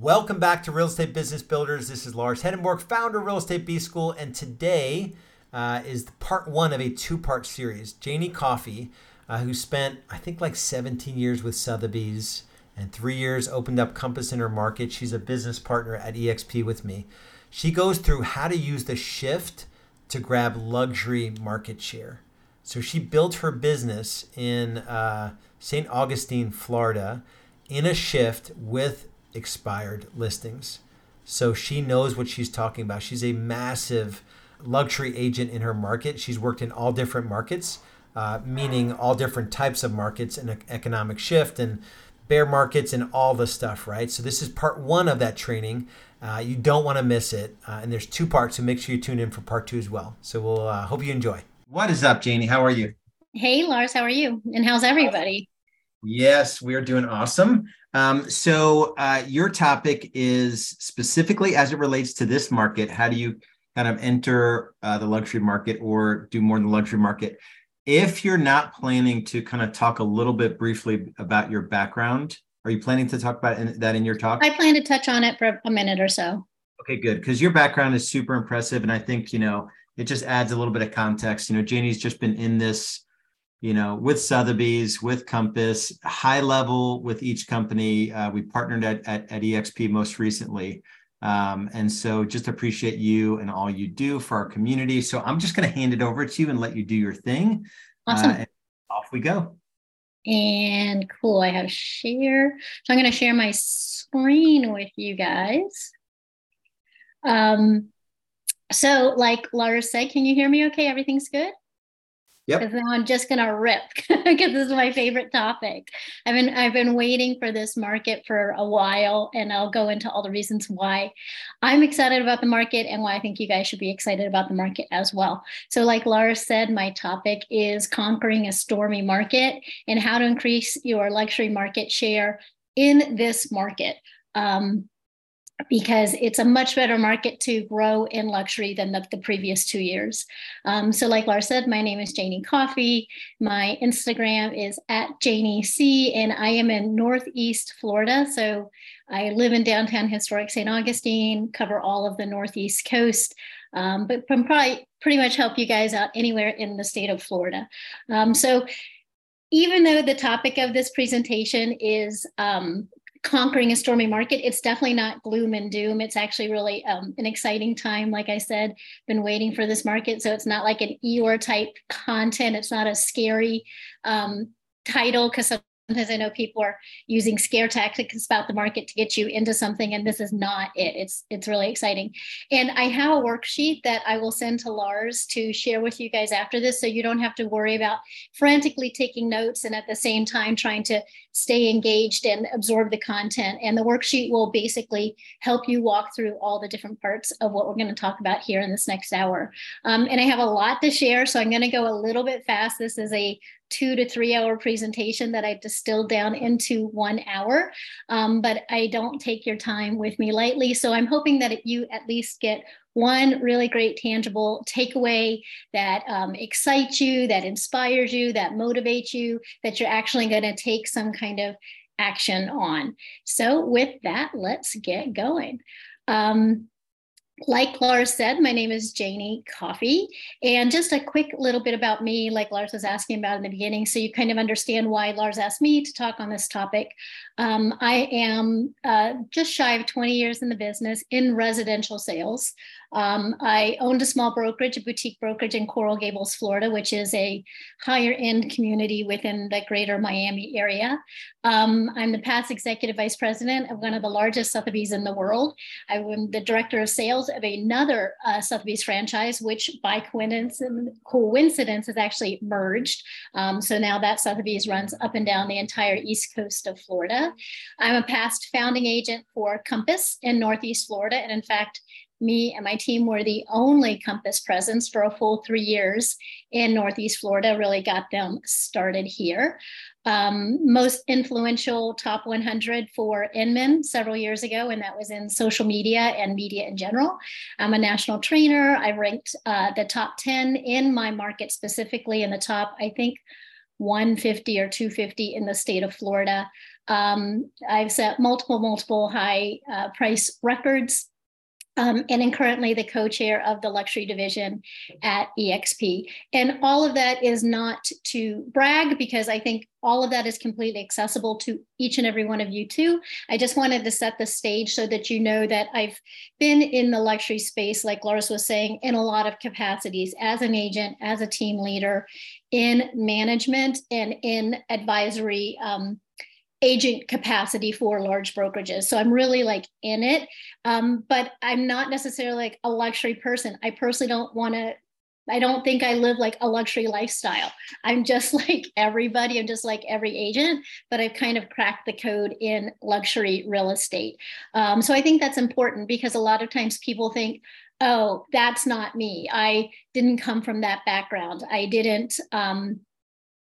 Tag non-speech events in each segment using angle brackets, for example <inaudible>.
Welcome back to Real Estate Business Builders. This is Lars Hedenborg, founder of Real Estate B School, and today uh, is part one of a two part series. Janie Coffey, uh, who spent, I think, like 17 years with Sotheby's and three years opened up Compass in her market. She's a business partner at EXP with me. She goes through how to use the shift to grab luxury market share. So she built her business in uh, St. Augustine, Florida, in a shift with expired listings. So she knows what she's talking about. She's a massive luxury agent in her market. She's worked in all different markets, uh, meaning all different types of markets and economic shift and bear markets and all the stuff, right? So this is part one of that training. Uh, you don't want to miss it. Uh, and there's two parts, so make sure you tune in for part two as well. So we'll uh, hope you enjoy. What is up, Janie? How are you? Hey, Lars, how are you? And how's everybody? Yes, we are doing awesome. Um, so, uh, your topic is specifically as it relates to this market. How do you kind of enter uh, the luxury market or do more in the luxury market? If you're not planning to kind of talk a little bit briefly about your background, are you planning to talk about in, that in your talk? I plan to touch on it for a minute or so. Okay, good. Because your background is super impressive. And I think, you know, it just adds a little bit of context. You know, Janie's just been in this you know, with Sotheby's, with Compass, high level with each company. Uh, we partnered at, at, at, EXP most recently. Um, and so just appreciate you and all you do for our community. So I'm just going to hand it over to you and let you do your thing. Awesome. Uh, off we go. And cool. I have share. So I'm going to share my screen with you guys. Um, so like Lars said, can you hear me okay? Everything's good? Yep. Because now I'm just gonna rip <laughs> because this is my favorite topic. I've been I've been waiting for this market for a while, and I'll go into all the reasons why I'm excited about the market and why I think you guys should be excited about the market as well. So, like Lars said, my topic is conquering a stormy market and how to increase your luxury market share in this market. Um, because it's a much better market to grow in luxury than the, the previous two years. Um, so, like Lars said, my name is Janie Coffey. My Instagram is at Janie C, and I am in Northeast Florida. So, I live in downtown historic St. Augustine, cover all of the Northeast coast, um, but can probably pretty much help you guys out anywhere in the state of Florida. Um, so, even though the topic of this presentation is um, conquering a stormy market it's definitely not gloom and doom. It's actually really um, an exciting time like i said been waiting for this market. So it's not like an eeyore type content. It's not a scary um, title because sometimes I know people are using scare tactics about the market to get you into something, and this is not it. It's it's really exciting. And I have a worksheet that I will send to Lars to share with you guys after this, so you don't have to worry about frantically taking notes and at the same time trying to stay engaged and absorb the content. And the worksheet will basically help you walk through all the different parts of what we're going to talk about here in this next hour. Um, and I have a lot to share, so I'm going to go a little bit fast. This is a two to three hour presentation that I distilled down into one hour. Um, but I don't take your time with me lightly. So I'm hoping that you at least get one really great tangible takeaway that um, excites you, that inspires you, that motivates you, that you're actually going to take some kind of action on. So, with that, let's get going. Um, like Lars said, my name is Janie Coffey. And just a quick little bit about me, like Lars was asking about in the beginning, so you kind of understand why Lars asked me to talk on this topic. Um, I am uh, just shy of 20 years in the business in residential sales. Um, I owned a small brokerage, a boutique brokerage in Coral Gables, Florida, which is a higher end community within the greater Miami area. Um, I'm the past executive vice president of one of the largest Sotheby's in the world. I'm the director of sales of another uh, Sotheby's franchise, which by coincidence, coincidence is actually merged. Um, so now that Sotheby's runs up and down the entire east coast of Florida. I'm a past founding agent for Compass in Northeast Florida. And in fact, me and my team were the only Compass presence for a full three years in Northeast Florida, really got them started here. Um, most influential top 100 for Inman several years ago, and that was in social media and media in general. I'm a national trainer. I ranked uh, the top 10 in my market, specifically in the top, I think, 150 or 250 in the state of Florida. Um, I've set multiple, multiple high uh, price records um, and am currently the co-chair of the luxury division at EXP. And all of that is not to brag because I think all of that is completely accessible to each and every one of you too. I just wanted to set the stage so that you know that I've been in the luxury space, like Lars was saying, in a lot of capacities as an agent, as a team leader, in management, and in advisory um, agent capacity for large brokerages. So I'm really like in it. Um, but I'm not necessarily like a luxury person. I personally don't want to. I don't think I live like a luxury lifestyle. I'm just <laughs> like everybody. I'm just like every agent, but I've kind of cracked the code in luxury real estate. Um, so I think that's important because a lot of times people think, oh, that's not me. I didn't come from that background. I didn't. Um,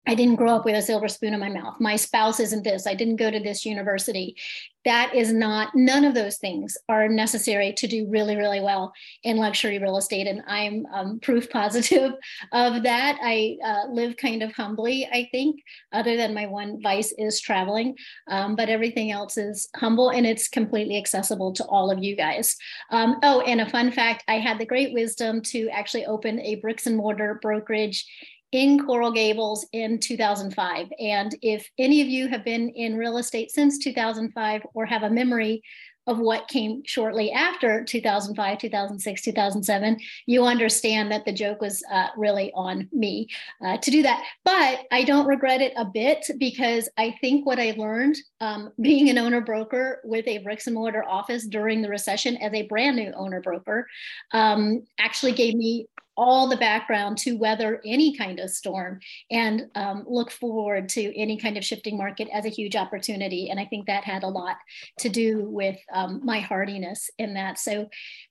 I didn't grow up with a silver spoon in my mouth. My spouse isn't this. I didn't go to this university. That is not, none of those things are necessary to do really, really well in luxury real estate. And I'm um, proof positive <laughs> of that. I uh, live kind of humbly, I think, other than my one vice is traveling. Um, but everything else is humble and it's completely accessible to all of you guys. Um, oh, and a fun fact I had the great wisdom to actually open a bricks and mortar brokerage in Coral Gables in 2005. And if any of you have been in real estate since 2005 or have a memory of what came shortly after 2005, 2006, 2007, you understand that the joke was uh, really on me uh, to do that. But I don't regret it a bit because I think what I learned um, <laughs> being an owner broker with a bricks and mortar office during the recession as a brand new owner broker um, actually gave me all the background to weather any kind of storm and um, look forward to any kind of shifting market as a huge opportunity. And I think that had a lot to do with um, my hardiness in that. So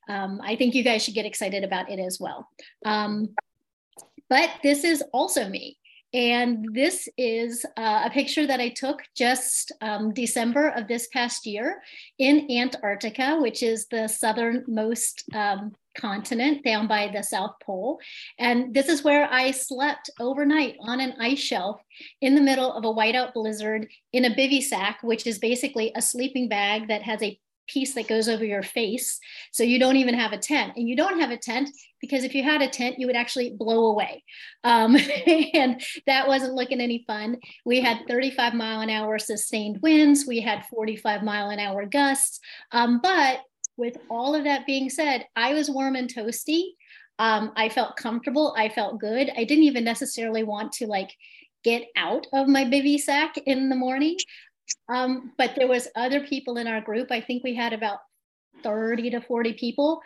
um, I think you guys should get excited about it as well. Um, but this is also me. And this is uh, a picture that I took just um, December of this past year in Antarctica, which is the southernmost um, continent down by the South Pole. And this is where I slept overnight on an ice shelf in the middle of a whiteout blizzard in a bivy sack, which is basically a sleeping bag that has a piece that goes over your face. So you don't even have a tent. And you don't have a tent because if you had a tent, you would actually blow away. Um, <laughs> and that wasn't looking any fun. We had 35 mile an hour sustained winds, we had 45 mile an hour gusts. Um, but with all of that being said, I was warm and toasty. Um, I felt comfortable. I felt good. I didn't even necessarily want to like get out of my bivy sack in the morning. Um, but there was other people in our group. I think we had about 30 to 40 people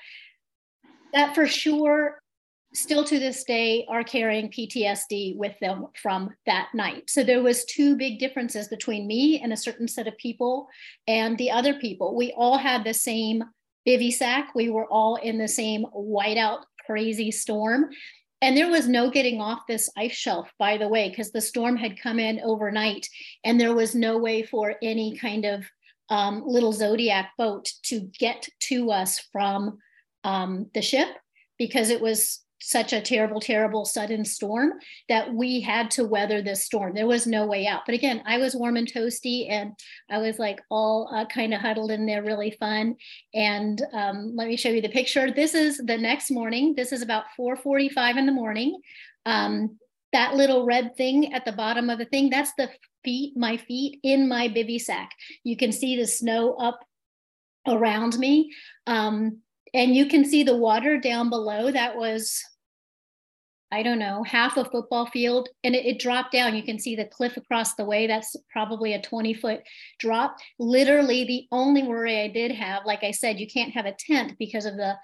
that for sure still to this day are carrying PTSD with them from that night. So there was two big differences between me and a certain set of people and the other people. We all had the same bivy sack. We were all in the same whiteout crazy storm. And there was no getting off this ice shelf, by the way, because the storm had come in overnight and there was no way for any kind of um, little Zodiac boat to get to us from um, the ship because it was such a terrible, terrible sudden storm that we had to weather this storm. There was no way out. But again, I was warm and toasty, and I was like all uh, kind of huddled in there, really fun. And um, let me show you the picture. This is the next morning. This is about 4:45 in the morning. Um, that little red thing at the bottom of the thing, that's the feet, my feet in my bivy sack. You can see the snow up around me. Um, and you can see the water down below that was I don't know, half a football field, and it, it, dropped down. You can see the cliff across the way. That's probably a 20 foot drop. Literally, the only worry I did have, like I said, you can't have a tent because of the,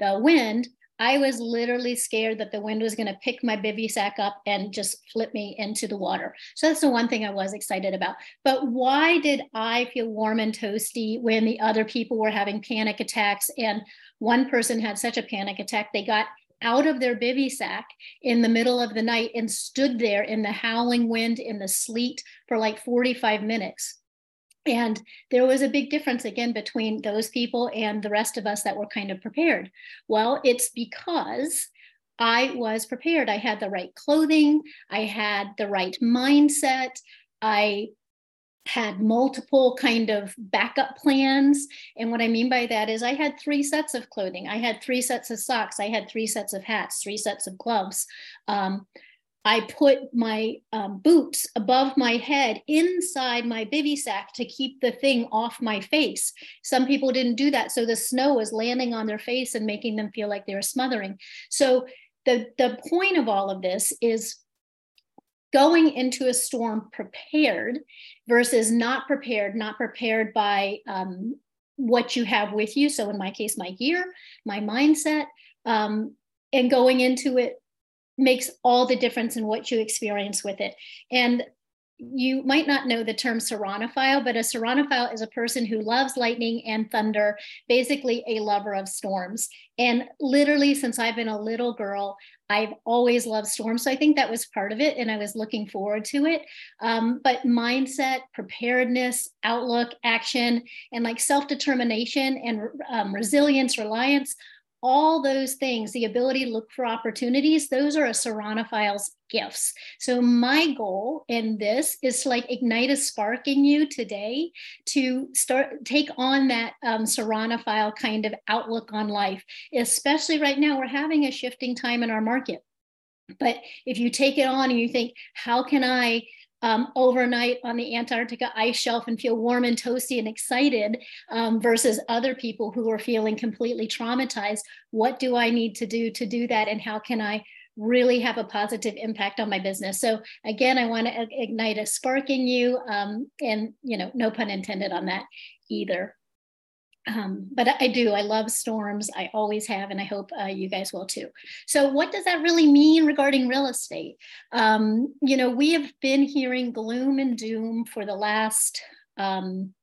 the wind. I was literally scared that the wind was going to pick my bivy sack up and just flip me into the water. So that's the one thing I was excited about. But why did I feel warm and toasty when the other people were having panic attacks? And one person had such a panic attack, they got out of their bivy sack in the middle of the night and stood there in the howling wind, in the sleet for like 45 minutes. And there was a big difference again between those people and the rest of us that were kind of prepared. Well, it's because I was prepared. I had the right clothing, I had the right mindset. I had multiple kind of backup plans and what i mean by that is i had three sets of clothing i had three sets of socks i had three sets of hats three sets of gloves um, I put my um, boots above my head inside my bivy sack to keep the thing off my face. Some people didn't do that. So the snow was landing on their face and making them feel like they were smothering. So the, the point of all of this is going into a storm prepared versus not prepared, not prepared by um, what you have with you. So in my case, my gear, my mindset, um, and going into it makes all the difference in what you experience with it. And you might not know the term ceraunophile, but a ceraunophile is a person who loves lightning and thunder, basically a lover of storms. And literally, since I've been a little girl, I've always loved storms. So I think that was part of it, and I was looking forward to it. Um, but mindset, preparedness, outlook, action, and like self determination and um, resilience, reliance all those things, the ability to look for opportunities, those are a Ceraunophile's gifts. So my goal in this is to like ignite a spark in you today to start take on that um, Serranophile kind of outlook on life. Especially right now, we're having a shifting time in our market. But if you take it on and you think, how can I um, overnight on the Antarctica ice shelf and feel warm and toasty and excited um, versus other people who are feeling completely traumatized. What do I need to do to do that? And how can I really have a positive impact on my business? So again, I want to ignite a spark in you um, and, you know, no pun intended on that either. Um, but I do. I love storms. I always have, and I hope uh, you guys will too. So, what does that really mean regarding real estate? Um, you know, we have been hearing gloom and doom for the last um,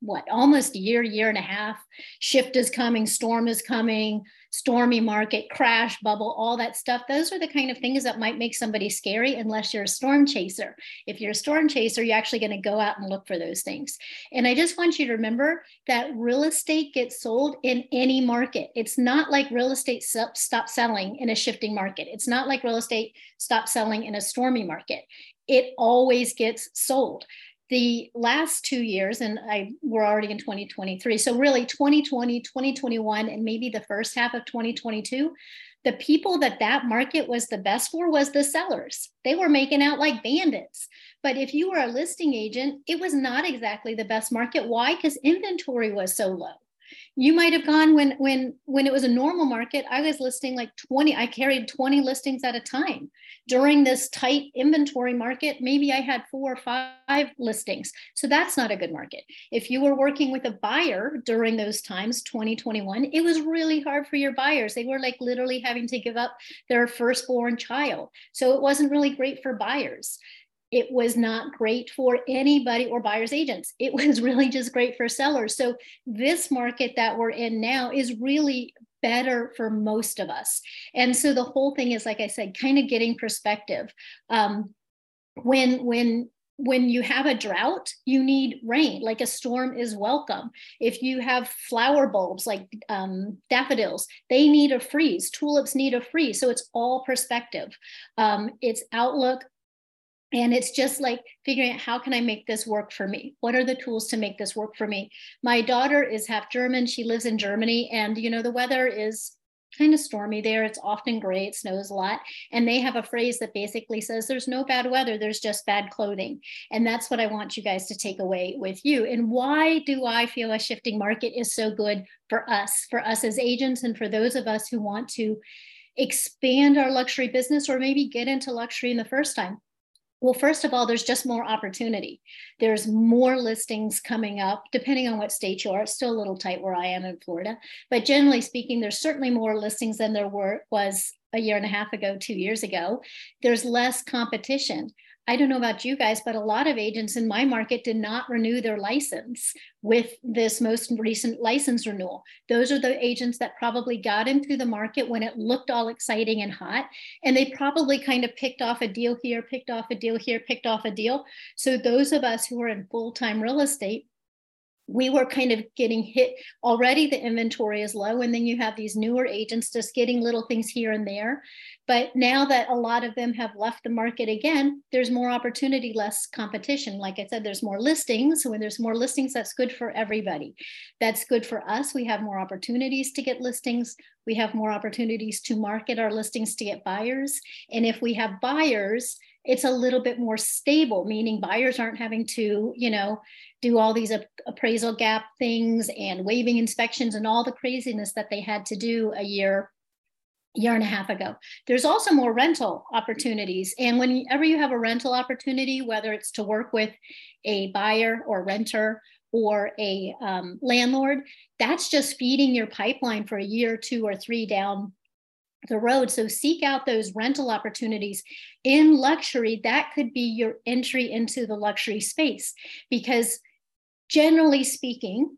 what almost a year, year and a half. Shift is coming, storm is coming, stormy market, crash, bubble, all that stuff. Those are the kind of things that might make somebody scary unless you're a storm chaser. If you're a storm chaser, you're actually going to go out and look for those things. And I just want you to remember that real estate gets sold in any market. It's not like real estate stop selling in a shifting market. It's not like real estate stop selling in a stormy market. It always gets sold the last two years, and I we're already in 2023. So really 2020, 2021, and maybe the first half of 2022, the people that that market was the best for was the sellers. They were making out like bandits. But if you were a listing agent, it was not exactly the best market. Why? Because inventory was so low you might have gone when when when it was a normal market i was listing like 20 i carried 20 listings at a time. During this tight inventory market maybe i had four or five listings. So that's not a good market. If you were working with a buyer during those times 2021 it was really hard for your buyers. They were like literally having to give up their firstborn child. So it wasn't really great for buyers it was not great for anybody or buyer's agents. It <laughs> was really just great for sellers. So, this market that we're in now is really better for most of us. And so, the whole thing is, like I said, kind of getting perspective. Um, when, when, when you have a drought, you need rain, like a storm is welcome. If you have flower bulbs like um, daffodils, they need a freeze. Tulips need a freeze. So it's all perspective. Um, it's outlook, and it's just like figuring out how can i make this work for me? What are the tools to make this work for me? My daughter is half german. She lives in germany. And you know the weather is kind of stormy there. It's often gray. It snows a lot. And they have a phrase that basically says there's no bad weather. There's just bad clothing. And that's what i want you guys to take away with you. And why do i feel a shifting market is so good for us for us as agents and for those of us who want to expand our luxury business or maybe get into luxury in the first time well, first of all, there's just more opportunity. There's more listings coming up, depending on what state you are. It's still a little tight where I am in Florida, but generally speaking, there's certainly more listings than there were was a year and a half ago, two years ago. There's less competition. I don't know about you guys, but a lot of agents in my market did not renew their license with this most recent license renewal. Those are the agents that probably got into the market when it looked all exciting and hot. And they probably kind of picked off a deal here, picked off a deal here, picked off a deal. So those of us who are in full time real estate, we were kind of getting hit already the inventory is low and then you have these newer agents just getting little things here and there. But now that a lot of them have left the market again there's more opportunity less competition. Like i said there's more listings so when there's more listings that's good for everybody. That's good for us. We have more opportunities to get listings. We have more opportunities to market our listings to get buyers. And if we have buyers it's a little bit more stable meaning buyers aren't having to you know do all these appraisal gap things and waiving inspections and all the craziness that they had to do a year year and a half ago. There's also more rental opportunities. And whenever you have a rental opportunity whether it's to work with a buyer or renter or a um, landlord that's just feeding your pipeline for a year two or three down the road. So seek out those rental opportunities in luxury. That could be your entry into the luxury space because generally speaking,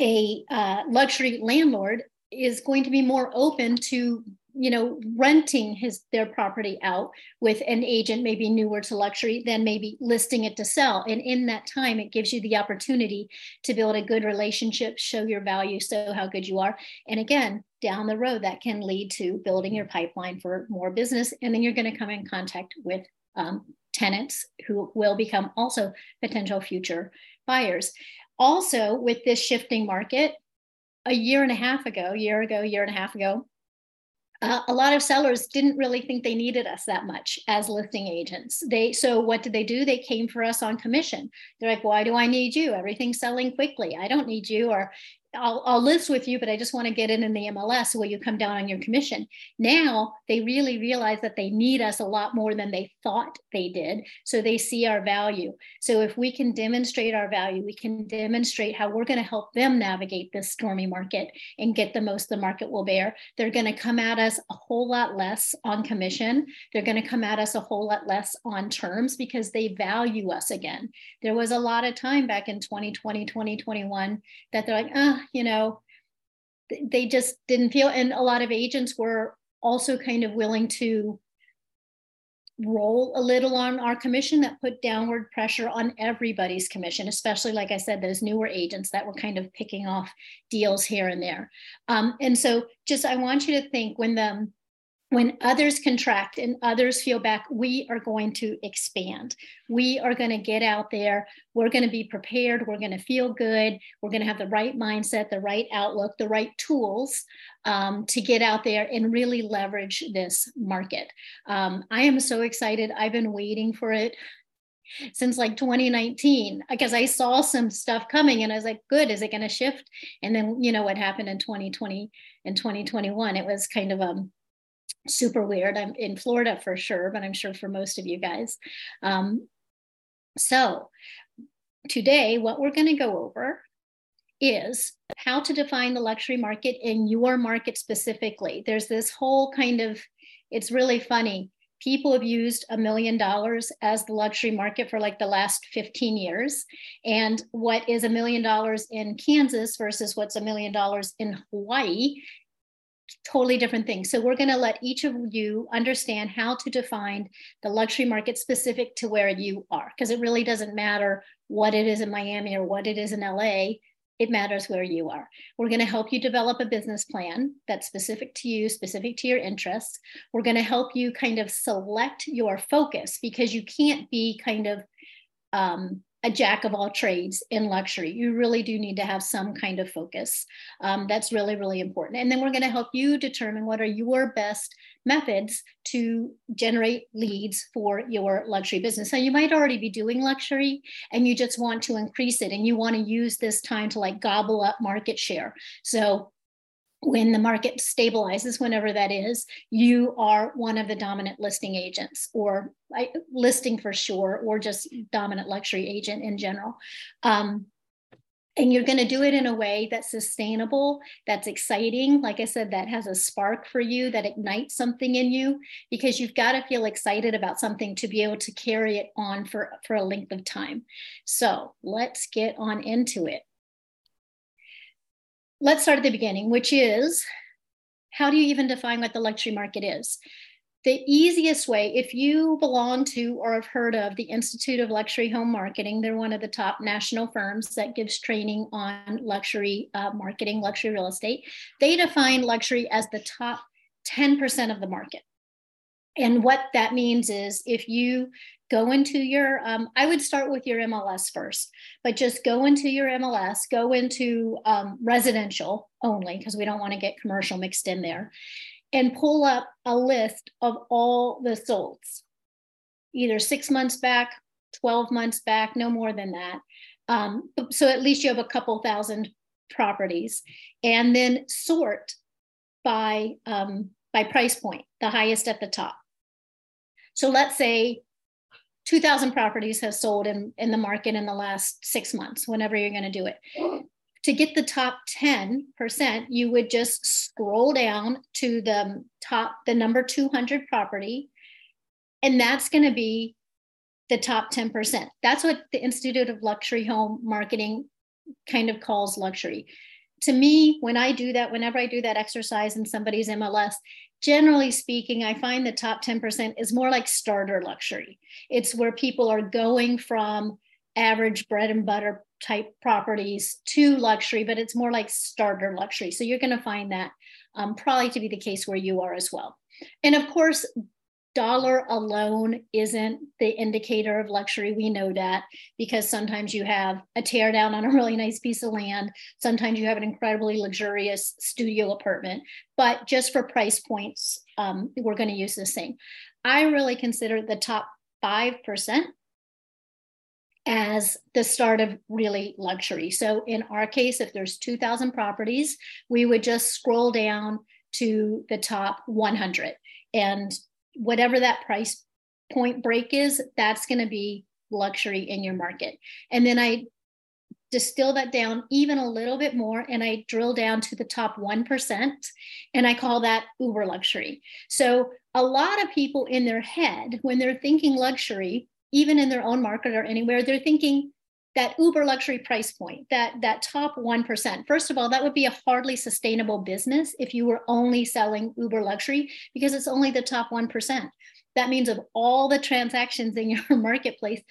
a uh, luxury landlord is going to be more open to you know renting his their property out with an agent maybe newer to luxury than maybe listing it to sell. And in that time it gives you the opportunity to build a good relationship show your value show how good you are. And again down the road that can lead to building your pipeline for more business. And then you're going to come in contact with um, tenants who will become also potential future buyers. Also with this shifting market a year and a half ago year ago year and a half ago uh, a lot of sellers didn't really think they needed us that much as listing agents. They so what did they do? They came for us on commission. They're like, "Why do I need you? Everything's selling quickly. I don't need you." Or I'll, I'll list with you, but I just want to get in in the MLS. Will you come down on your commission? Now they really realize that they need us a lot more than they thought they did. So they see our value. So if we can demonstrate our value, we can demonstrate how we're going to help them navigate this stormy market and get the most the market will bear. They're going to come at us a whole lot less on commission. They're going to come at us a whole lot less on terms because they value us again. There was a lot of time back in 2020, 2021 that they're like, uh, you know, they just didn't feel, and a lot of agents were also kind of willing to roll a little on our commission that put downward pressure on everybody's commission, especially, like I said, those newer agents that were kind of picking off deals here and there. Um, and so, just I want you to think when the when others contract and others feel back, we are going to expand. We are going to get out there. We're going to be prepared. We're going to feel good. We're going to have the right mindset, the right outlook, the right tools um, to get out there and really leverage this market. Um, I am so excited. I've been waiting for it since like 2019 because I saw some stuff coming and I was like, good, is it going to shift? And then, you know, what happened in 2020 and 2021, it was kind of um, super weird. I'm in Florida for sure, but I'm sure for most of you guys. Um, so today, what we're going to go over is how to define the luxury market in your market specifically. There's this whole kind of, it's really funny. People have used a million dollars as the luxury market for like the last 15 years. And what is a million dollars in Kansas versus what's a million dollars in Hawaii totally different things. So we're going to let each of you understand how to define the luxury market specific to where you are, because it really doesn't matter what it is in Miami or what it is in LA. It matters where you are. We're going to help you develop a business plan that's specific to you, specific to your interests. We're going to help you kind of select your focus because you can't be kind of um, a jack of all trades in luxury. You really do need to have some kind of focus. Um, that's really, really important. And then we're going to help you determine what are your best methods to generate leads for your luxury business. So you might already be doing luxury and you just want to increase it and you want to use this time to like gobble up market share. So when the market stabilizes, whenever that is, you are one of the dominant listing agents or listing for sure, or just dominant luxury agent in general. Um, and you're going to do it in a way that's sustainable, that's exciting. Like I said, that has a spark for you, that ignites something in you, because you've got to feel excited about something to be able to carry it on for, for a length of time. So let's get on into it let's start at the beginning, which is how do you even define what the luxury market is? the easiest way, if you belong to or have heard of the Institute of Luxury Home Marketing, they're one of the top national firms that gives training on luxury uh, marketing, luxury real estate. They define luxury as the top 10% of the market. And what that means is if you go into your, um, I would start with your MLS first, but just go into your MLS, go into um, residential only, because we don't want to get commercial mixed in there and pull up a list of all the solds, either six months back, 12 months back, no more than that. Um, so at least you have a couple thousand properties and then sort by um, by price point, the highest at the top. So let's say 2,000 properties have sold in, in the market in the last six months, whenever you're going to do it to get the top 10%, you would just scroll down to the top, the number 200 property, and that's going to be the top 10%. That's what the Institute of Luxury Home Marketing kind of calls luxury. To me, when I do that, whenever I do that exercise in somebody's MLS, generally speaking, I find the top 10% is more like starter luxury. It's where people are going from average bread and butter type properties to luxury, but it's more like starter luxury. So you're going to find that um, probably to be the case where you are as well. And of course, dollar alone isn't the indicator of luxury. We know that because sometimes you have a tear down on a really nice piece of land. Sometimes you have an incredibly luxurious studio apartment. But just for price points, um, we're going to use the same. I really consider the top 5% as the start of really luxury. So in our case, if there's 2,000 properties, we would just scroll down to the top 100. And whatever that price point break is, that's going to be luxury in your market. And then I distill that down even a little bit more and I drill down to the top 1% and I call that uber luxury. So a lot of people in their head, when they're thinking luxury, even in their own market or anywhere, they're thinking that uber luxury price point, that that top 1%. First of all, that would be a hardly sustainable business if you were only selling uber luxury because it's only the top 1%. That means of all the transactions in your <laughs> marketplace,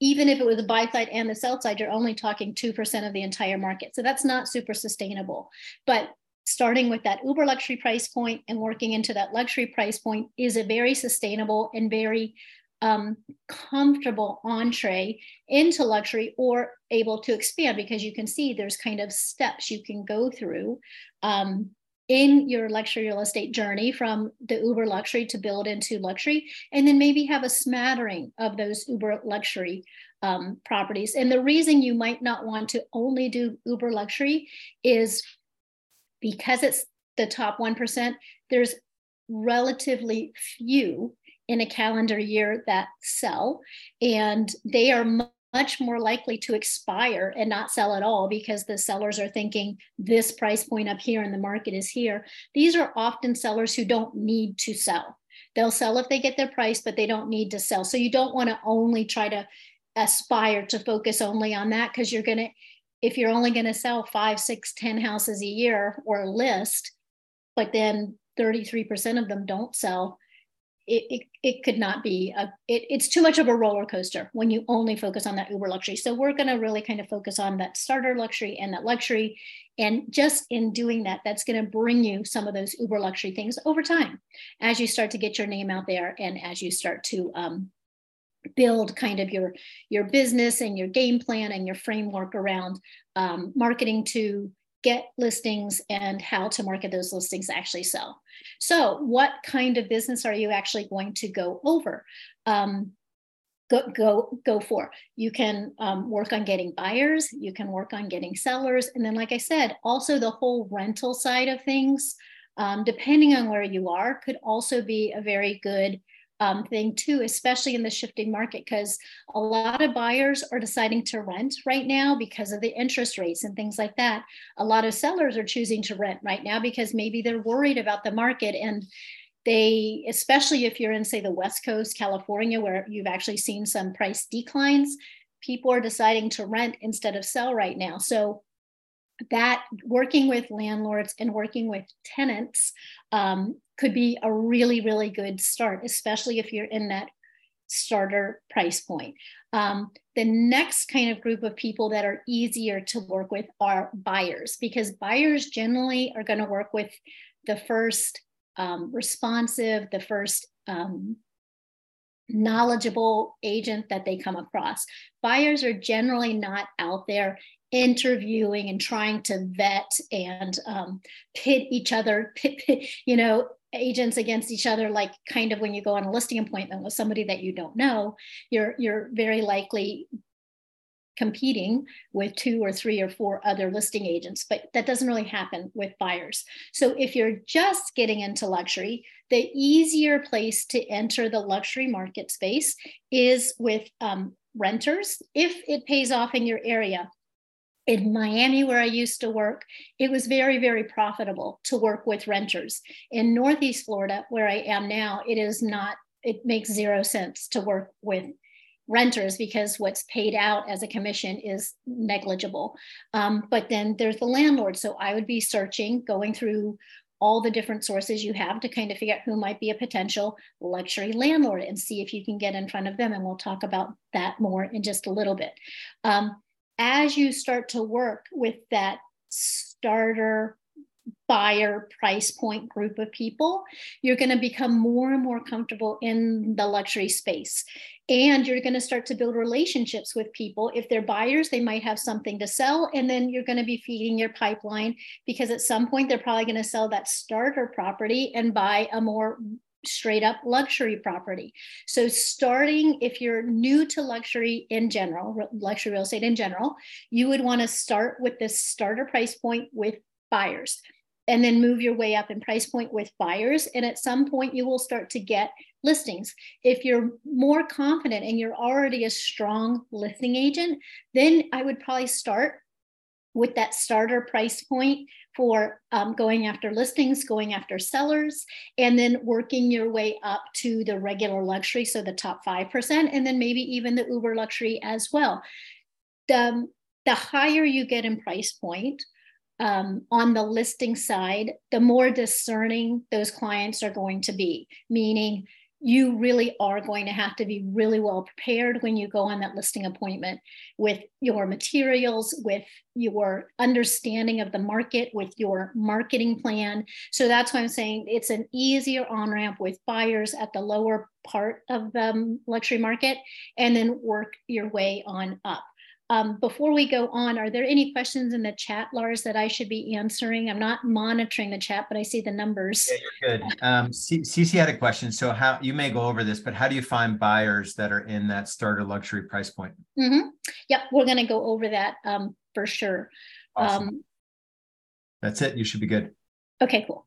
even if it was the buy side and the sell side, you're only talking 2% of the entire market. So that's not super sustainable. But starting with that uber luxury price point and working into that luxury price point is a very sustainable and very um, comfortable entree into luxury or able to expand because you can see there's kind of steps you can go through um, in your luxury real estate journey from the uber luxury to build into luxury and then maybe have a smattering of those uber luxury um, properties. And the reason you might not want to only do uber luxury is because it's the top 1% there's relatively few in a calendar year that sell, and they are much more likely to expire and not sell at all because the sellers are thinking this price point up here and the market is here. These are often sellers who don't need to sell. They'll sell if they get their price, but they don't need to sell. So you don't want to only try to aspire to focus only on that because you're going to, if you're only going to sell five, six, ten houses a year or list, but then 33% of them don't sell, it, it, it could not be a, it, it's too much of a roller coaster when you only focus on that uber luxury so we're going to really kind of focus on that starter luxury and that luxury and just in doing that that's going to bring you some of those uber luxury things over time as you start to get your name out there and as you start to um, build kind of your your business and your game plan and your framework around um, marketing to get listings and how to market those listings actually sell. So, what kind of business are you actually going to go over? Um, go go go for. You can um, work on getting buyers. You can work on getting sellers, and then, like I said, also the whole rental side of things. Um, depending on where you are, could also be a very good um, thing too, especially in the shifting market, because a lot of buyers are deciding to rent right now because of the interest rates and things like that. A lot of sellers are choosing to rent right now because maybe they're worried about the market and they, especially if you're in, say, the West Coast, California, where you've actually seen some price declines, people are deciding to rent instead of sell right now. So that working with landlords and working with tenants um, could be a really, really good start, especially if you're in that starter price point. Um, the next kind of group of people that are easier to work with are buyers, because buyers generally are going to work with the first um, responsive, the first um, knowledgeable agent that they come across. Buyers are generally not out there interviewing and trying to vet and um, pit each other, <laughs> pit, pit, you know, agents against each other like kind of when you go on a listing appointment with somebody that you don't know you're you're very likely competing with two or three or four other listing agents, but that doesn't really happen with buyers. So if you're just getting into luxury, the easier place to enter the luxury market space is with um, renters if it pays off in your area. In Miami, where I used to work, it was very, very profitable to work with renters. In Northeast Florida, where I am now, it is not, it makes zero sense to work with renters because what's paid out as a commission is negligible. Um, but then there's the landlord. So I would be searching, going through all the different sources you have to kind of figure out who might be a potential luxury landlord and see if you can get in front of them. And we'll talk about that more in just a little bit. Um, as you start to work with that starter buyer price point group of people, you're going to become more and more comfortable in the luxury space. And you're going to start to build relationships with people. If they're buyers, they might have something to sell. And then you're going to be feeding your pipeline because at some point they're probably going to sell that starter property and buy a more straight up luxury property. So, starting if you're new to luxury in general, luxury real estate in general, you would want to start with this starter price point with buyers and then move your way up in price point with buyers. And at some point, you will start to get listings. If you're more confident and you're already a strong listing agent, then I would probably start with that starter price point for um, going after listings, going after sellers, and then working your way up to the regular luxury, so the top 5%, and then maybe even the uber luxury as well. The, the higher you get in price point, um, on the listing side, the more discerning those clients are going to be, meaning you really are going to have to be really well prepared when you go on that listing appointment with your materials, with your understanding of the market, with your marketing plan. So that's why I'm saying it's an easier on ramp with buyers at the lower part of the luxury market and then work your way on up. Um, before we go on, are there any questions in the chat, Lars, that I should be answering? I'm not monitoring the chat, but I see the numbers. Yeah, you're good. Um, Cece had a question. So how you may go over this, but how do you find buyers that are in that starter luxury price point? Mm-hmm. Yep, we're going to go over that um, for sure. Awesome. Um, That's it. You should be good. Okay, cool.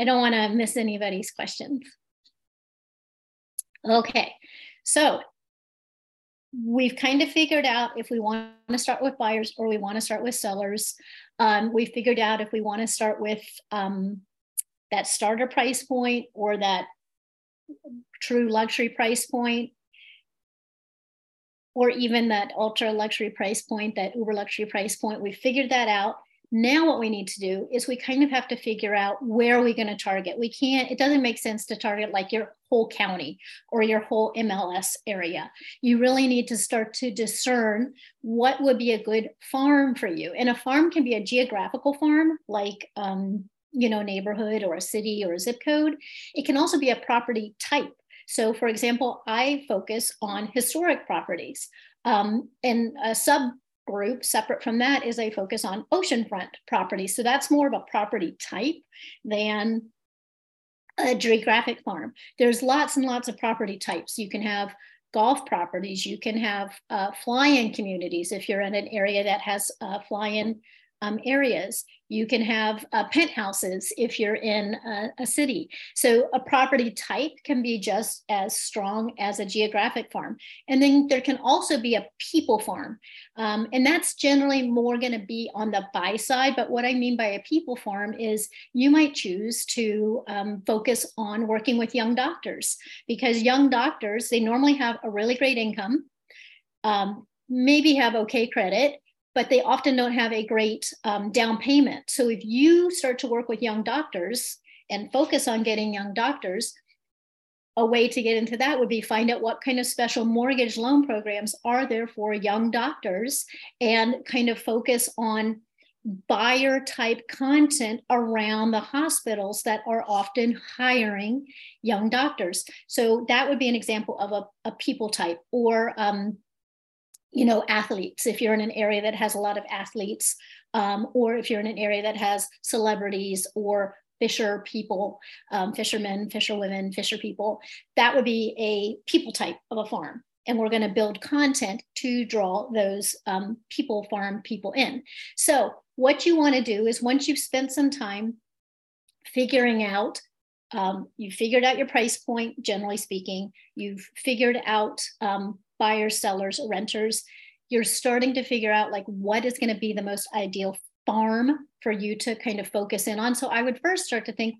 I don't want to miss anybody's questions. Okay, so we've kind of figured out if we want to start with buyers or we want to start with sellers. Um, we figured out if we want to start with um, that starter price point or that true luxury price point, or even that ultra luxury price point, that uber luxury price point. We figured that out. Now, what we need to do is we kind of have to figure out where are we going to target. We can't, it doesn't make sense to target like your whole county or your whole MLS area. You really need to start to discern what would be a good farm for you. And a farm can be a geographical farm, like, um, you know, neighborhood or a city or a zip code. It can also be a property type. So, for example, I focus on historic properties. Um, and a sub group separate from that is a focus on oceanfront properties. So that's more of a property type than a geographic farm. There's lots and lots of property types. You can have golf properties. You can have uh, fly-in communities if you're in an area that has uh, fly-in um, areas. You can have uh, penthouses if you're in a, a, city. So a property type can be just as strong as a geographic farm. And then there can also be a people farm. Um, and that's generally more going to be on the buy side. But what I mean by a people farm is you might choose to um, focus on working with young doctors because young doctors, they normally have a really great income. Um, maybe have okay credit but they often don't have a great um, down payment. So if you start to work with young doctors and focus on getting young doctors, a way to get into that would be find out what kind of special mortgage loan programs are there for young doctors and kind of focus on buyer type content around the hospitals that are often hiring young doctors. So that would be an example of a, a people type or, um, you know, athletes. If you're in an area that has a lot of athletes, um, or if you're in an area that has celebrities or fisher people, um, fishermen, fisherwomen, fisher people, that would be a people type of a farm and we're going to build content to draw those um, people farm people in so what you want to do is once you've spent some time figuring out um, you figured out your price point generally speaking you've figured out um, buyers sellers renters you're starting to figure out like what is going to be the most ideal farm for you to kind of focus in on so i would first start to think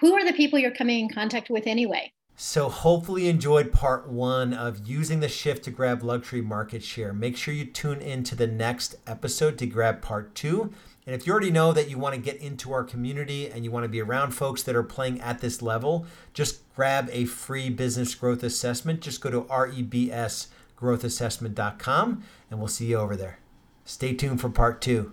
who are the people you're coming in contact with anyway so, hopefully, you enjoyed part one of using the shift to grab luxury market share. Make sure you tune in to the next episode to grab part two. And if you already know that you want to get into our community and you want to be around folks that are playing at this level, just grab a free business growth assessment. Just go to rebsgrowthassessment.com and we'll see you over there. Stay tuned for part two.